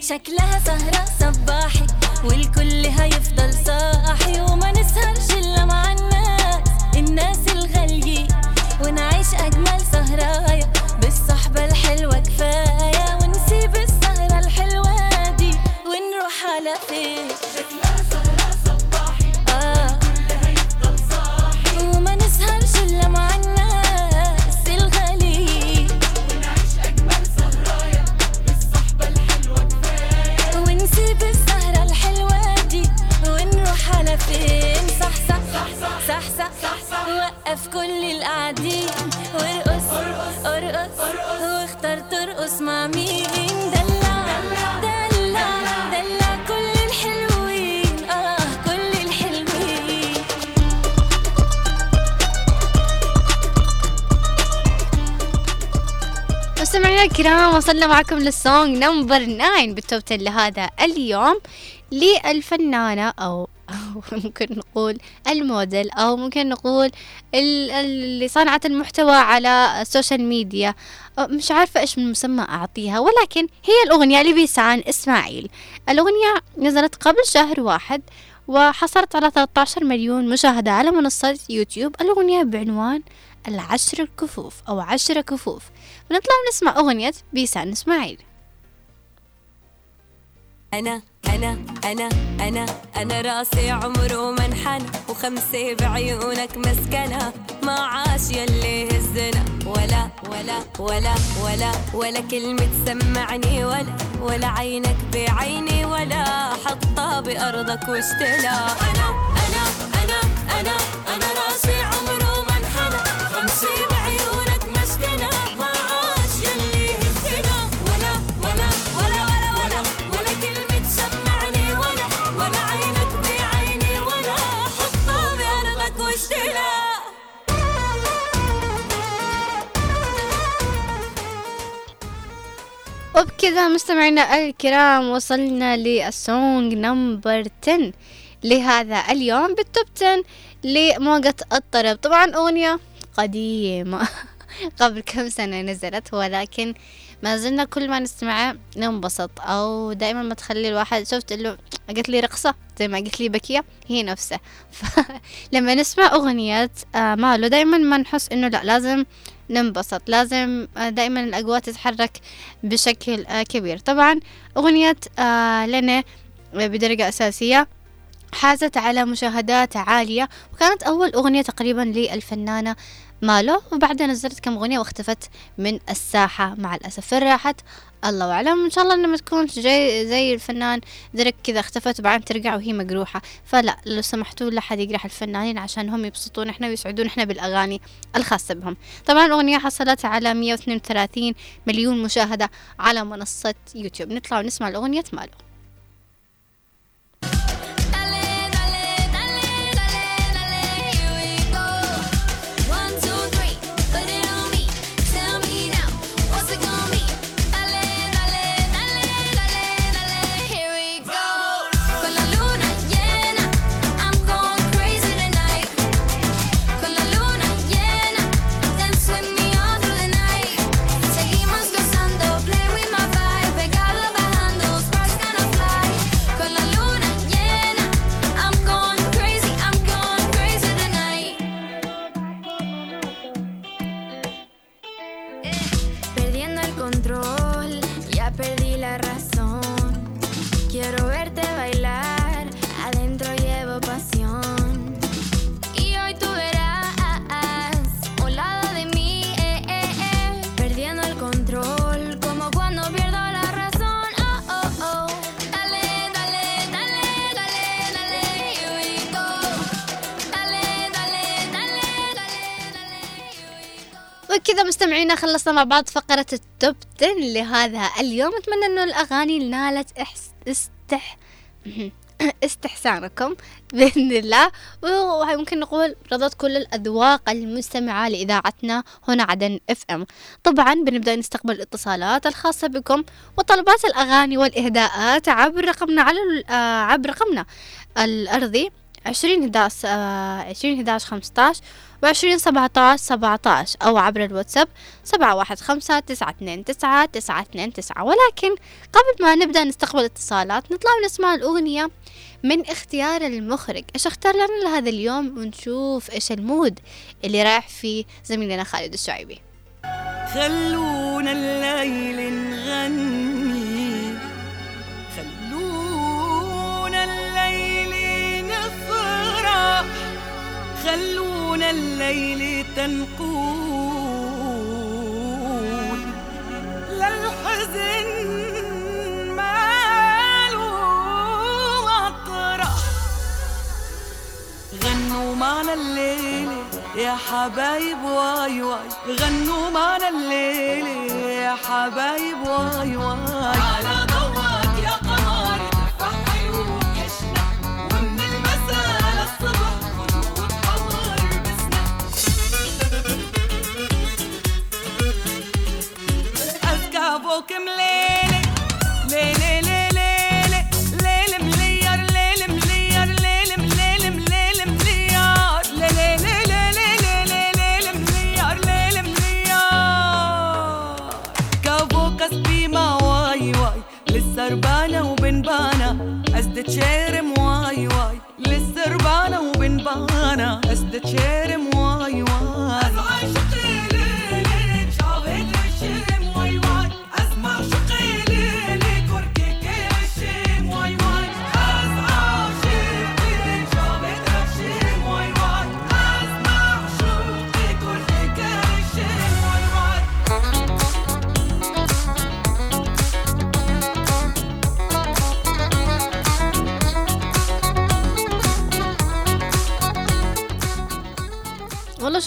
شكلها سهرة صباحي والكل هيفضل صاحي وما نسهرش إلا مع الناس الناس الغاليين ونعيش أجمل سهرايا بالصحبة الحلوة كفاية. ونسيب السهرة الحلوة دي ونروح على فين؟ صح صح وقف كل القاعدين. وارقص ارقص واختار ترقص مع مين؟ دلع دلع دلع. كل الحلوين آه كل الحلوين. مستمعينا الكرام وصلنا معكم لل song number 9 بال top 10 لهذا اليوم للفنانة أو أو ممكن نقول الموديل أو ممكن نقول ال- اللي صانعة المحتوى على ال social media. أه، مش عارفة إيش من مسمى أعطيها ولكن هي الأغنية لبيسان إسماعيل. الأغنية نزلت قبل شهر واحد وحصلت على 13 مليون مشاهدة على منصة يوتيوب. الأغنية بعنوان العشر الكفوف أو عشر كفوف. بنطلع نسمع أغنية بيسان إسماعيل. أنا أنا أنا أنا أنا راسي عمره ما انحنى وخمسة بعيونك مسكنة. ما عاش يلي هزنا. ولا ولا ولا ولا ولا كلمة سمعني ولا ولا عينك بعيني ولا حطها بأرضك واشتلا أنا وبكذا مستمعينا الكرام وصلنا لل song number 10 لهذا اليوم بال top 10 لموجة الطرب. طبعا أغنية قديمة قبل كم سنة نزلت ولكن ما زلنا كل ما نسمعها ننبسط أو دائما ما تخلي الواحد شفت اللي قلت لي رقصة زي ما قلت لي بكية هي نفسها. فلما نسمع أغنية آه، مالو دائما ما نحس إنه لا لازم ننبسط لازم آه، دائما الأجواء تتحرك بشكل آه، كبير. طبعا أغنية لنا بدرجة أساسية حازت على مشاهدات عالية وكانت أول أغنية تقريبا للفنانة مالو وبعدها نزلت كم أغنية واختفت من الساحة. مع الأسف فين راحت؟ الله أعلم. إن شاء الله إنها ما تكونش زي زي الفنان درك كذا اختفت وبعدين ترجع وهي مجروحة فلا لو سمحتوا لا حد يجرح الفنانين عشان هم يبسطون إحنا ويسعدون إحنا بالأغاني الخاصة بهم. طبعا الأغنية حصلت على 132 مليون مشاهدة على منصة يوتيوب. نطلع ونسمع الأغنية مالو خلصنا مع بعض فقرة ال top 10 لهذا اليوم. أتمنى أنه الأغاني نالت إحس... استح استحسانكم بإذن الله. وممكن نقول رضت كل الأذواق المستمعة لإذاعتنا هنا عدن FM طبعا بنبدأ نستقبل الاتصالات الخاصة بكم وطلبات الأغاني والإهداءات عبر رقمنا على آه، عبر رقمنا الأرضي عشرين هداش عشرين هداش خمسطاش وعشرين سبعتاش سبعتاش أو عبر الواتساب سبعة واحد خمسة تسعة اثنين تسعة تسعة اثنين تسعة. ولكن قبل ما نبدأ نستقبل اتصالات نطلع ونسمع الأغنية من اختيار المخرج. إيش اختار لنا لهذا اليوم؟ ونشوف إيش المود اللي رايح فيه زميلنا خالد الشعيبي. خلونا الليل نغني. خلونا الليل نفرح. خلونا الليل تنقول للحزن ماله غنوا معنا الليل يا حبايب واي واي. غنوا معنا الليل يا حبايب واي واي. على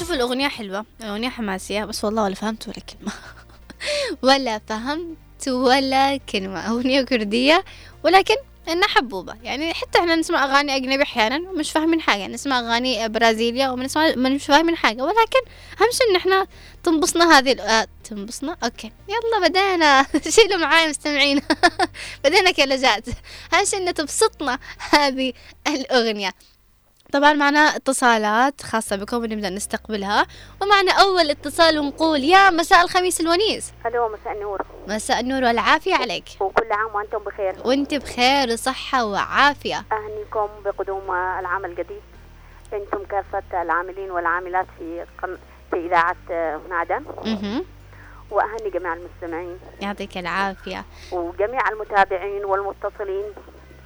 شوفوا الأغنية حلوة الأغنية حماسية بس والله ولا فهمت ولا كلمة. ولا فهمت ولا كلمة. أغنية كردية ولكن إنها حبوبة. يعني حتى إحنا نسمع أغاني أجنبي أحيانا ومش فاهمين حاجة. نسمع أغاني برازيلية ومنسمع مش فاهمين حاجة. ولكن أهم شيء إن إحنا تنبسطنا هذه الأ- آه تنبسطنا أوكي. يلا بدينا شيلوا معاي مستمعين. بدينا كلجات. أهم شيء إن تبسطنا هذه الأغنية. طبعا معنا اتصالات خاصة بكم ونبدأ نستقبلها. ومعنا أول اتصال ونقول يا مساء الخميس الونيس. ألو مساء النور. مساء النور والعافية عليك. وكل عام وأنتم بخير. وأنت بخير وصحة وعافية. أهنيكم بقدوم العام الجديد أنتم كافة العاملين والعاملات في قن... في إذاعة نعدم مهم. وأهني جميع المستمعين. يعطيك العافية. وجميع المتابعين والمتصلين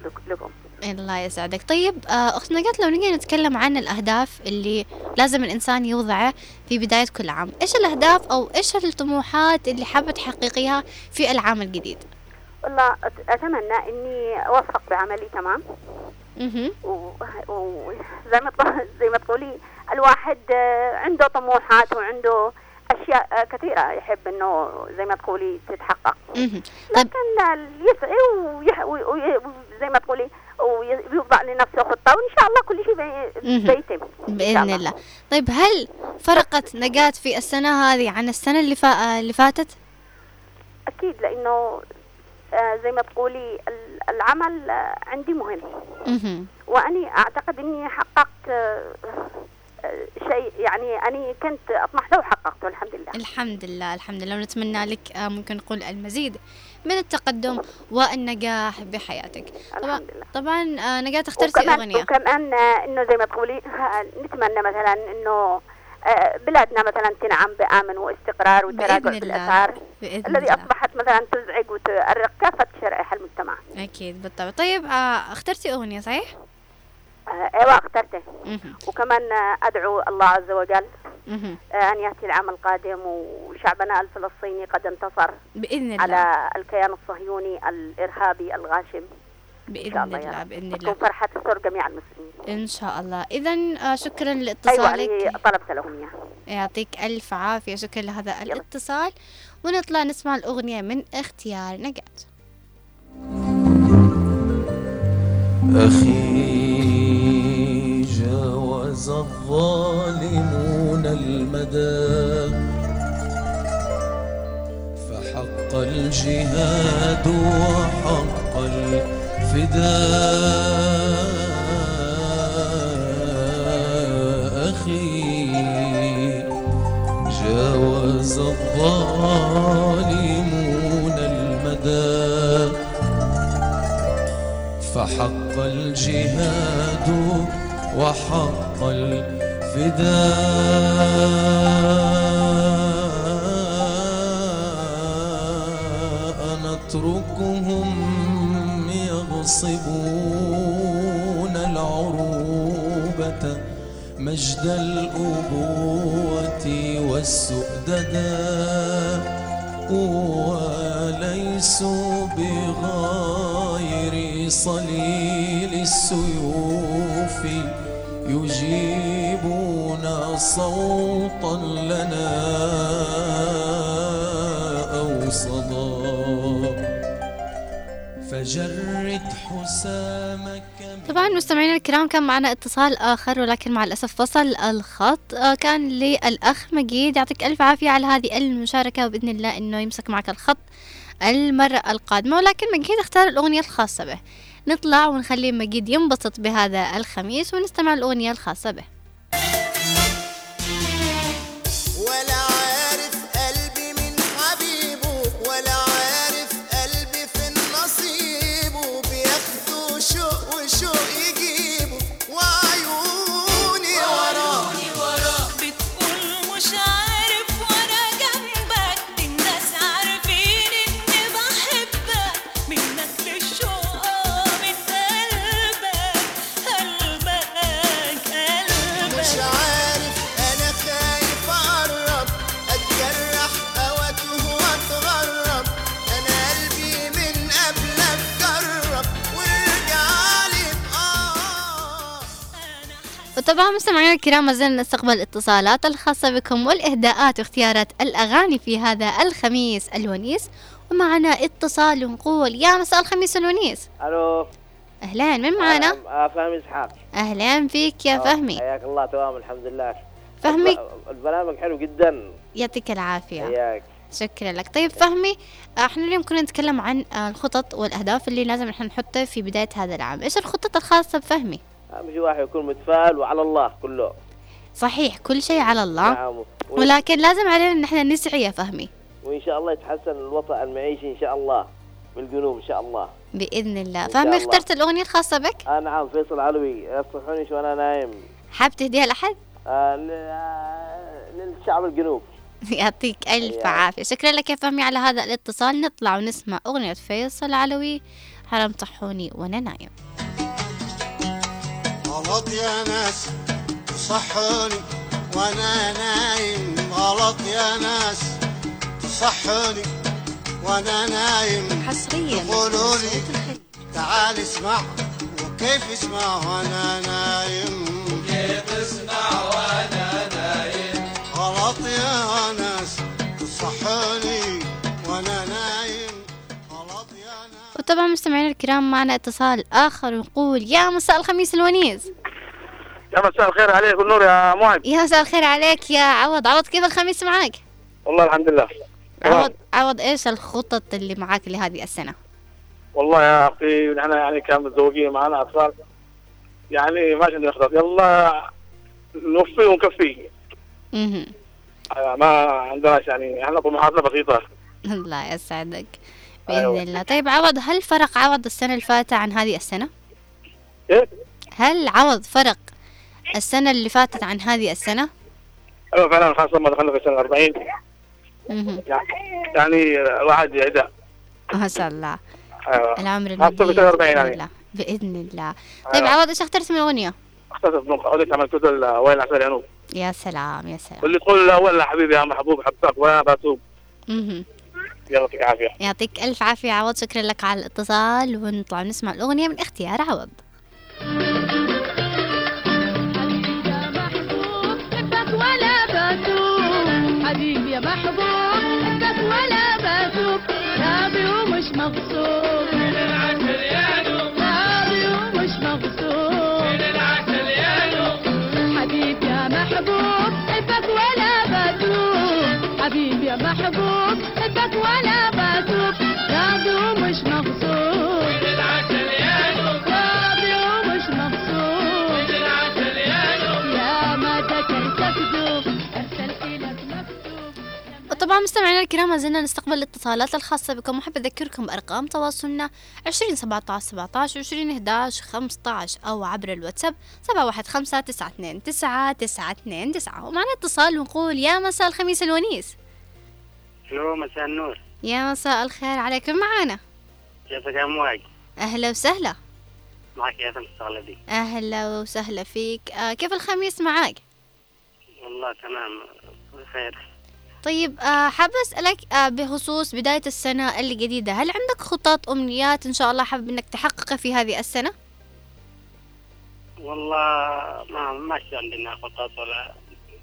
لك- لكم. الله يسعدك. طيب آه، أختنا قالت لو نجي نتكلم عن الأهداف اللي لازم الإنسان يوضعه في بداية كل عام إيش الأهداف أو إيش الطموحات اللي حابة تحققيها في العام الجديد؟ والله أت- أتمنى إني أوفق بعملي تمام. وزي و... ما زي ما تقولي الواحد آه، عنده طموحات وعنده أشياء آه، كثيرة يحب إنه زي ما تقولي تتحقق. طيب. لكن يسعي ويح... وي... وي... زي ما تقولي ويوضع لنفسه خطة وإن شاء الله كل شيء. بيتم. شاء بإذن الله. طيب هل فرقت نجاة في السنة هذه عن السنة اللي, فا... اللي فاتت؟ أكيد لأنه آه، زي ما تقولي ال- العمل آه، عندي مهم. وأني أعتقد إني حققت آه، شيء يعني أني كنت اطمح له وحققته الحمد لله. الحمد لله الحمد لله. ونتمنى لك ممكن نقول المزيد. من التقدم والنجاح بحياتك. طبعا الحمد لله. طبعا آه، نجاة اخترتي وكمان أغنية. وكمان آه، إنه زي ما تقولي نتمنى مثلا إنه آه، بلادنا مثلا تنعم بآمن واستقرار وتراجع في بإذن الذي أصبحت مثلا تزعج وتؤرق كافة شرائح المجتمع. أكيد بالطبع. طيب اخترتي أغنية صحيح؟ آه، أيوه اخترته. وكمان آه، أدعو الله عز وجل. آه، أن يأتي العام القادم وشعبنا الفلسطيني قد انتصر بإذن الله. على الكيان الصهيوني الإرهابي الغاشم. إن بإذن شاء الله الله بإذن وتكون الله. فرحة تسر جميع المسلمين. إن شاء الله. إذا شكرا أيوه لاتصالك. أنا طلبت الاغنيه يعطيك ألف عافية. شكرا لهذا الاتصال. ونطلع نسمع الأغنية من اختيار نجاة. أخي جاوز الظالمون المدى. فحق الجهاد وحق الفداء أخي. جاوز الظالمون المدى. فحق الجهاد وحق الفداء نتركهم يغصبون العروبة مجد الأبوة والسؤددا وليسوا بغير صليل السيوف يجيبون صوتا لنا أو صدى. فجرد حسامك طبعا مستمعينا الكرام كان معنا اتصال آخر ولكن مع الأسف فصل الخط. آه، كان للأخ مجيد يعطيك ألف عافية على هذه المشاركة وبإذن الله أنه يمسك معك الخط المرة القادمة. ولكن مجيد اختار الأغنية الخاصة به. نطلع ونخلي مجيد ينبسط بهذا الخميس ونستمع الأغنية الخاصة به. وطبعا مستمعينا الكرام ما زلنا نستقبل الاتصالات الخاصة بكم والإهداءات واختيارات الأغاني في هذا الخميس الونيس. ومعنا اتصال ونقول يا مساء الخميس الونيس. ألو. أهلين من معنا؟ آه، فهمي إسحاق. أهلين فيك يا آه، فهمي. حياك الله تمام الحمد لله. فهمي؟ الب- البرنامج حلو جدا. يعطيك العافية. حياك. شكرا لك. طيب فهمي إحنا اليوم كنا نتكلم عن آه، الخطط والأهداف اللي لازم إحنا نحطها في بداية هذا العام. إيش الخطط الخاصة بفهمي؟ اهم شيء واحد يكون متفائل وعلى الله كله. صحيح كل شيء على الله. نعم. ولكن لازم علينا إن إحنا نسعى يا فهمي. وإن شاء الله يتحسن الوضع المعيشي إن شاء الله بالجنوب إن شاء الله. بإذن الله. فهمي. اخترت الأغنية الخاصة بك؟ آه نعم فيصل علوي. يصحوني وأنا نايم. حاب تهديها لأحد؟ آه آه، للشعب الجنوب يعطيك ألف يا. عافية. شكرا لك يا فهمي على هذا الاتصال. نطلع ونسمع أغنية فيصل علوي. حرام طحوني وأنا نايم. غلط يا ناس تصحوني وأنا نايم. غلط يا ناس تصحوني وأنا نايم. حصريا قولوا لي تعال اسمع وكيف اسمع وأنا نايم؟ كيف اسمع وأنا وطبعا مستمعينا الكرام معنا اتصال آخر ونقول يا مساء الخميس الونيس يا مساء الخير عليك والنور يا معد يا مساء الخير عليك يا عوض عوض كيف الخميس معاك؟ والله الحمد لله. عوض عوض إيش الخطط اللي معاك لهذه السنة؟ والله يا أخي نحن يعني كان متزوجين معنا أطفال يعني ما عندنا خطط يلا نوفي ونكفي. آه، ما عندناش يعني إحنا طموحاتنا بسيطة الله يسعدك بإذن أيوة. الله طيب عوض هل فرق عوض السنة اللي فاتت عن هذه السنة؟ إيه هل عوض فرق السنة اللي فاتت عن هذه السنة؟ أيوه فعلا خاصة لما دخلنا في سنة 40 مهم. يعني الواحد يهدى ما شاء الله أيوه العمر خاصة في المجيد سنة 40 بإذن يعني. الله بإذن الله طيب أيوة. عوض إيش أخترت من الأغنية؟ أخترت بنوك اولك عملت وين العسل يا سلام يا سلام واللي تقول ولا حبيبي يا محبوب حبك ولا بتوب يعطيك العافية. يعطيك ألف عافية عوض. شكرا لك على الاتصال. ونطلع نسمع الأغنية من اختيار عوض. حبيبي مستمعينا الكرام ما زلنا نستقبل الاتصالات الخاصة بكم. وحب أذكركم بأرقام تواصلنا 20 17 17 20 11 15 أو عبر الواتساب 715 92 9 9 9 ومعنا اتصال ونقول يا مساء الخميس الونيس. ألو مساء النور؟ يا مساء الخير عليكم. معانا كيفك يا مواج أهلا وسهلا. معك يا فندم أهلا وسهلا فيك. آه كيف الخميس معاك؟ والله تمام. بخير. طيب آه حابة أسألك آه بخصوص بداية السنة الجديدة هل عندك خطط أمنيات إن شاء الله حابب إنك تحققها في هذه السنة؟ والله ما ماشي عندنا خطط ولا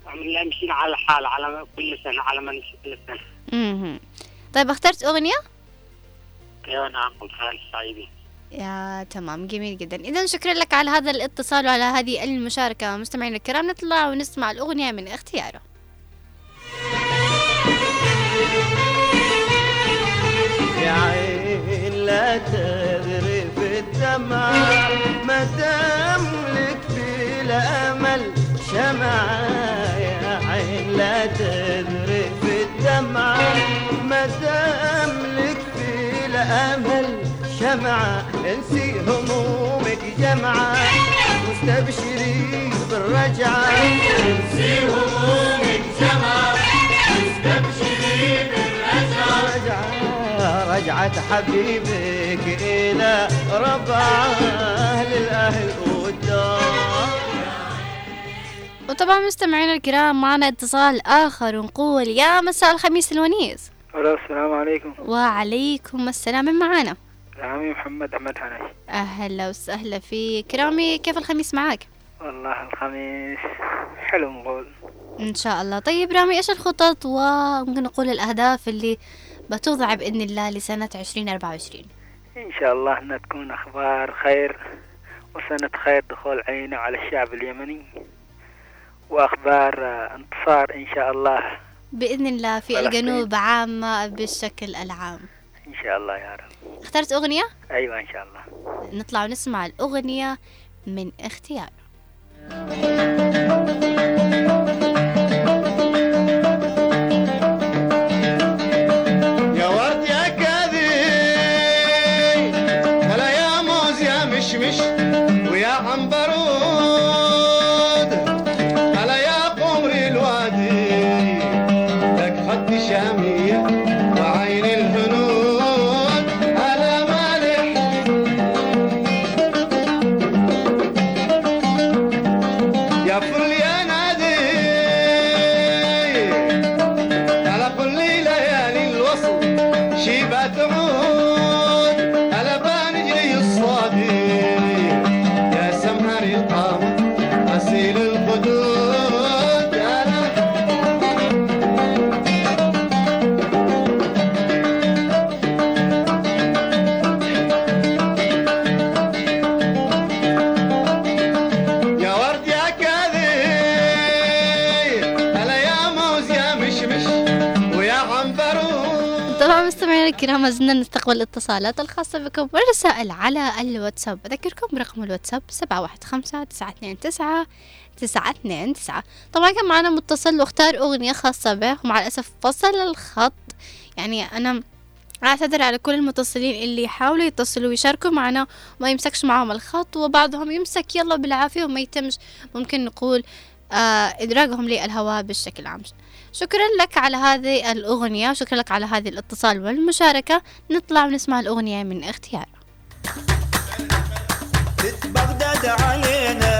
عم- مشينا على الحال على كل سنة على ما نمشي كل سنة مهم. طيب اخترت أغنية؟ أيوه نعم خالد الصعيدي يا تمام جميل جدا إذا شكرا لك على هذا الاتصال وعلى هذه المشاركة مستمعينا الكرام نطلع ونسمع الأغنية من اختياره لا تغرف الدمع ما دام لك في الأمل شمعة يا عين. لا تغرف الدمع ما دام لك في الأمل شمعة. انسي همومك جمعة واستبشري بالرجعة. انسي همومك جمعة واستبشري بالرجعة رجعة حبيبك إلى ربع أهل الأهل والدار. وطبعا مستمعينا الكرام معنا اتصال آخر ونقول يا مساء الخميس الونيس. ألو السلام عليكم. وعليكم السلام من معنا عمي محمد أحمد حناش أهلا وسهلا فيك. رامي كيف الخميس معك؟ والله الخميس حلو نقول. إن شاء الله. طيب رامي إيش الخطط؟ وممكن نقول الأهداف اللي بتوضع بإذن الله لسنة 2024 إن شاء الله أنها تكون أخبار خير وسنة خير دخول علينا على الشعب اليمني. وأخبار انتصار إن شاء الله. بإذن الله في. الجنوب عامة بالشكل العام. إن شاء الله يا رب. اخترت أغنية؟ أيوة إن شاء الله. نطلع ونسمع الأغنية من اختيار. يا الكرام ما زلنا نستقبل الاتصالات الخاصة بكم والرسائل على الواتساب. أذكركم برقم الواتساب سبعة واحد خمسة تسعة اثنين تسعة تسعة اثنين تسعة. طبعا كان معنا متصل واختار أغنية خاصة به ومع الأسف فصل الخط. يعني أنا أعتذر على كل المتصلين اللي يحاولوا يتصلوا ويشاركوا معنا وما يمسكش معهم الخط وبعضهم يمسك يلا بالعافية وما يتمش. ممكن نقول آه إدراجهم للهواء بالشكل عام. شكرا لك على هذه الأغنية شكرا لك على هذه الاتصال والمشاركة. نطلع ونسمع الأغنية من اختيار. بغداد علينا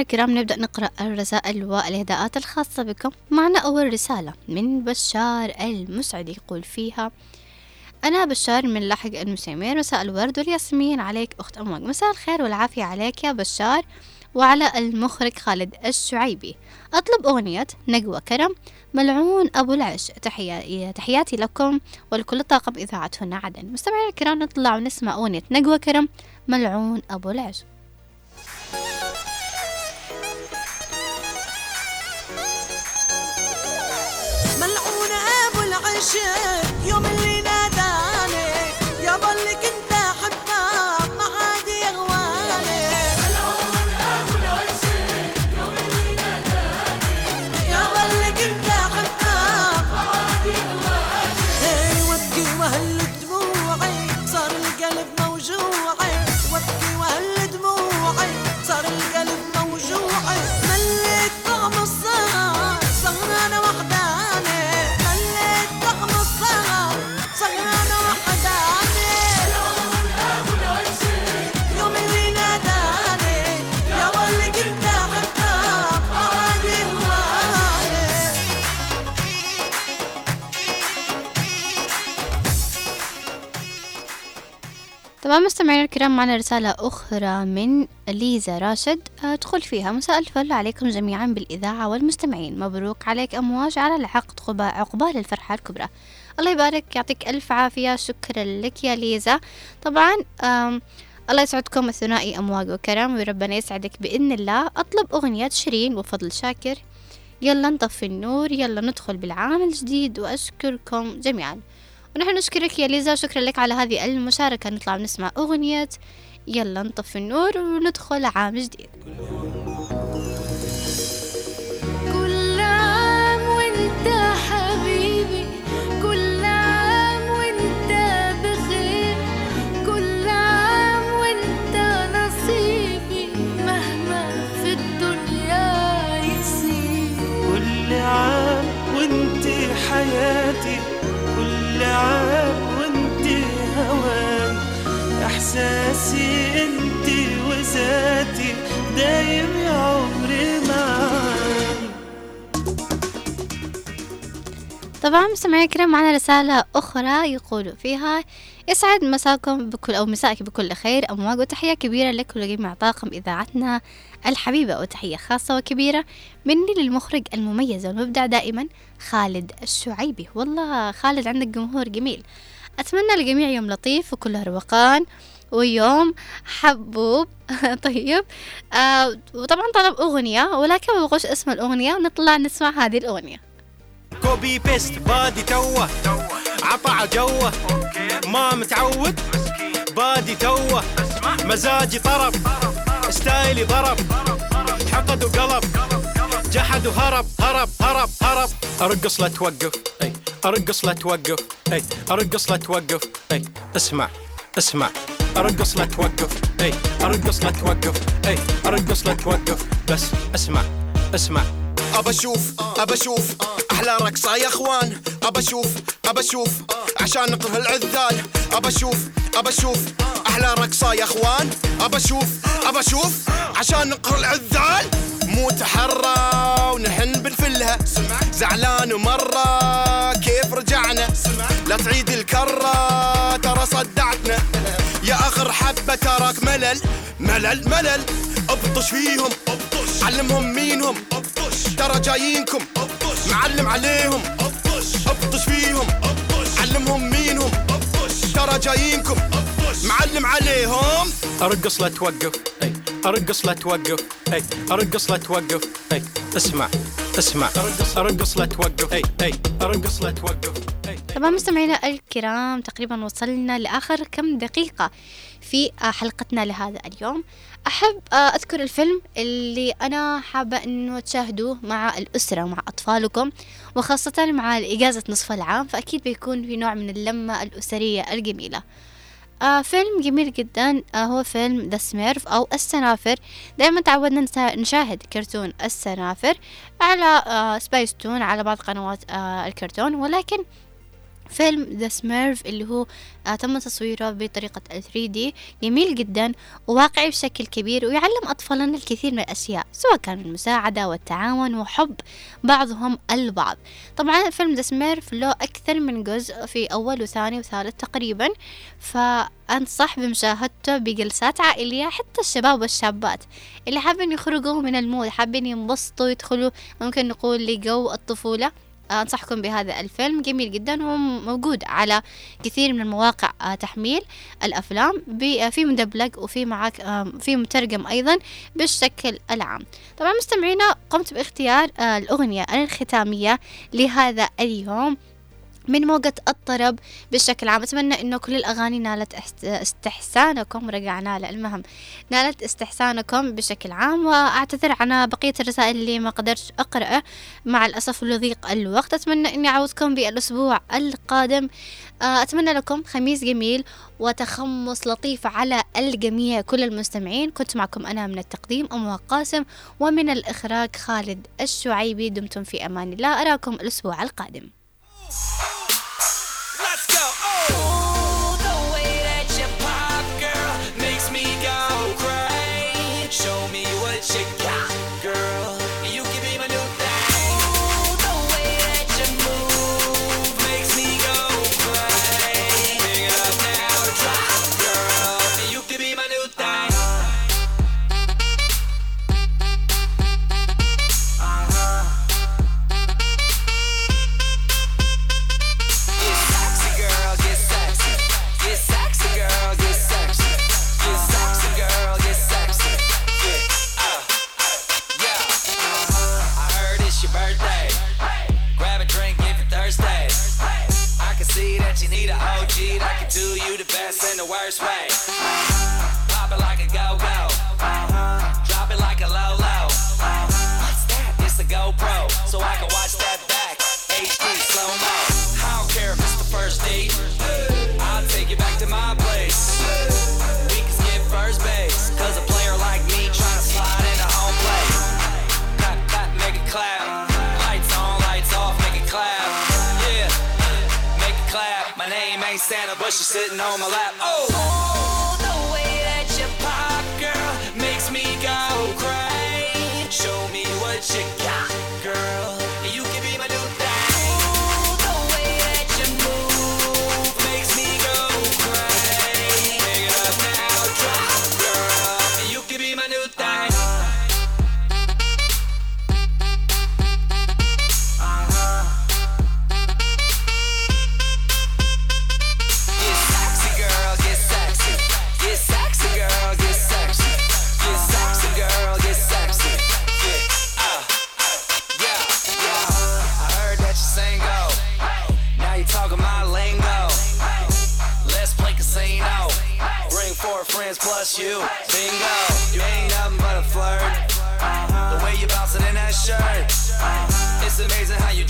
مستمعينا الكرام نبدأ نقرأ الرسائل والإهداءات الخاصة بكم. معنا أول رسالة من بشار المسعد يقول فيها أنا بشار من لحق المسامير مساء الورد والياسمين. عليك أخت أمواج مساء الخير والعافية عليك يا بشار. وعلى المخرج خالد الشعيبي أطلب أغنية نقوى كرم ملعون أبو العش. تحيا... تحياتي لكم ولكل طاقم إذاعة هنا عدن. مستمعينا الكرام نطلع ونسمع أغنية نقوى كرم ملعون أبو العش. düşer طبعا مستمعينا الكرام معنا رسالة أخرى من ليزا راشد. آه، تقول فيها مساء الفل عليكم جميعا بالإذاعة والمستمعين. مبروك عليك أمواج على العقد قبا- عقبال الفرحة الكبرى. الله يبارك يعطيك ألف عافية. شكرا لك يا ليزا. طبعا الله يسعدكم الثنائي أمواج وكرم وربنا يسعدك بإذن الله. أطلب أغنية شيرين وفضل شاكر. يلا نطفي النور يلا ندخل بالعام الجديد وأشكركم جميعا. ونحن نشكرك يا ليزا شكرا لك على هذه المشاركة. نطلع ونسمع أغنية. يلا نطفي النور وندخل عام جديد. عام وانت هواي إحساسي انت وذاتي دايم يا عمري. طبعا مستمعي الكرام معنا رسالة أخرى يقول فيها يسعد مساكم بكل أو مساك بكل خير أمواج وتحية كبيرة لك ولجميع طاقم إذاعتنا الحبيبة. وتحية خاصة وكبيرة مني للمخرج المميز والمبدع دائما خالد الشعيبي. والله خالد عندك جمهور جميل. أتمنى للجميع يوم لطيف وكله روقان ويوم حبوب. طيب. آه وطبعا طلب أغنية ولكن ما بقولش اسم الأغنية ونطلع نسمع هذه الأغنية. copy paste بادي توه. عطى جوه. ما متعود. بادي توه. مزاجي طرب. style ي ضرب. حقد وقلب. جحد وهرب. هرب هرب هرب. أرقص لا توقف. أي أرقص لا توقف. أي أرقص لا توقف. أي اسمع اسمع. أرقص لا توقف. أي أرقص لا توقف. أي أرقص لا توقف. بس اسمع اسمع. أبى أشوف أبى أشوف. أحلى رقصة يا أخوان. أبى أشوف أبى أشوف. عشان نقره العذال. أبى أشوف أبى أشوف. أحلى رقصة يا أخوان. أبى أشوف أبى أشوف. عشان نقهر العذال. مو تحرى ونحن بنفلها زعلان ومرة كيف رجعنا؟ لا تعيد الكرة ترى صدعتنا. يا آخر حبة تراك ملل. ملل ملل. أبطش فيهم أبطش. علمهم مينهم أبطش. ترى جايينكم. معلم عليهم. أبطش. فيهم. علمهم مينهم. ترى جايينكم. معلم عليهم. أرقص لا توقف. أي. أرقص لا توقف. أي. أرقص لا توقف. أي. اسمع. اسمع. أرقص. لا توقف. أي. أي. أرقص لا توقف. طبعا مستمعينا الكرام تقريبا وصلنا لآخر كم دقيقة في حلقتنا لهذا اليوم. أحب آه، أذكر الفيلم اللي أنا حابة أنه تشاهدوه مع الأسرة ومع أطفالكم وخاصة مع إجازة نصف العام فأكيد بيكون في نوع من اللمة الأسرية الجميلة. آه فيلم جميل جدا آه هو فيلم The Smurf أو السنافر. دائما تعودنا نشاهد كرتون السنافر على آه سبيستون على بعض قنوات آه الكرتون ولكن فيلم The Smurf اللي هو آه تم تصويره بطريقة ال 3D جميل جدا وواقعي بشكل كبير ويعلم أطفالنا الكثير من الأشياء سواء كان المساعدة والتعاون وحب بعضهم البعض. طبعا فيلم The Smurf له أكثر من جزء في أول وثاني وثالث تقريبا فأنصح بمشاهدته بجلسات عائلية حتى الشباب والشابات اللي حابين يخرجوا من ال mood حابين ينبسطوا يدخلوا ممكن نقول لجو الطفولة. أنصحكم بهذا الفيلم جميل جدا هو موجود على كثير من المواقع آه، تحميل الأفلام آه، في مدبلج وفي معك آه، في مترجم أيضا بالشكل العام. طبعا مستمعينا قمت باختيار الأغنية الختامية لهذا اليوم. من موجة الطرب بشكل عام. أتمنى أنه كل الأغاني نالت است- استحسانكم رجعنا له المهم نالت استحسانكم بشكل عام وأعتذر عن بقية الرسائل اللي ما قدرت أقرأه. مع الأسف لضيق الوقت أتمنى أني أعودكم بالأسبوع القادم. آه، أتمنى لكم خميس جميل وتخمص لطيف على الجميع كل المستمعين. كنت معكم أنا من التقديم أم قاسم ومن الإخراج خالد الشعيبي. دمتم في أمان الله. أراكم الأسبوع القادم. OG that you need a high G I can do you the best and the worst way. Pop it like a go-go. Drop it like a low-low. What's that? It's a GoPro, so I can watch that back. HD slow-mo. I don't care if it's the first date. I'll take you back to my place. We can skip first base. Cause a Santa, but she's sitting on my lap. Oh, the way that you pop, girl, makes me go crazy. Show me what you got,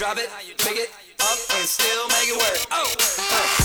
drop it, pick it up, and still make it work. Oh,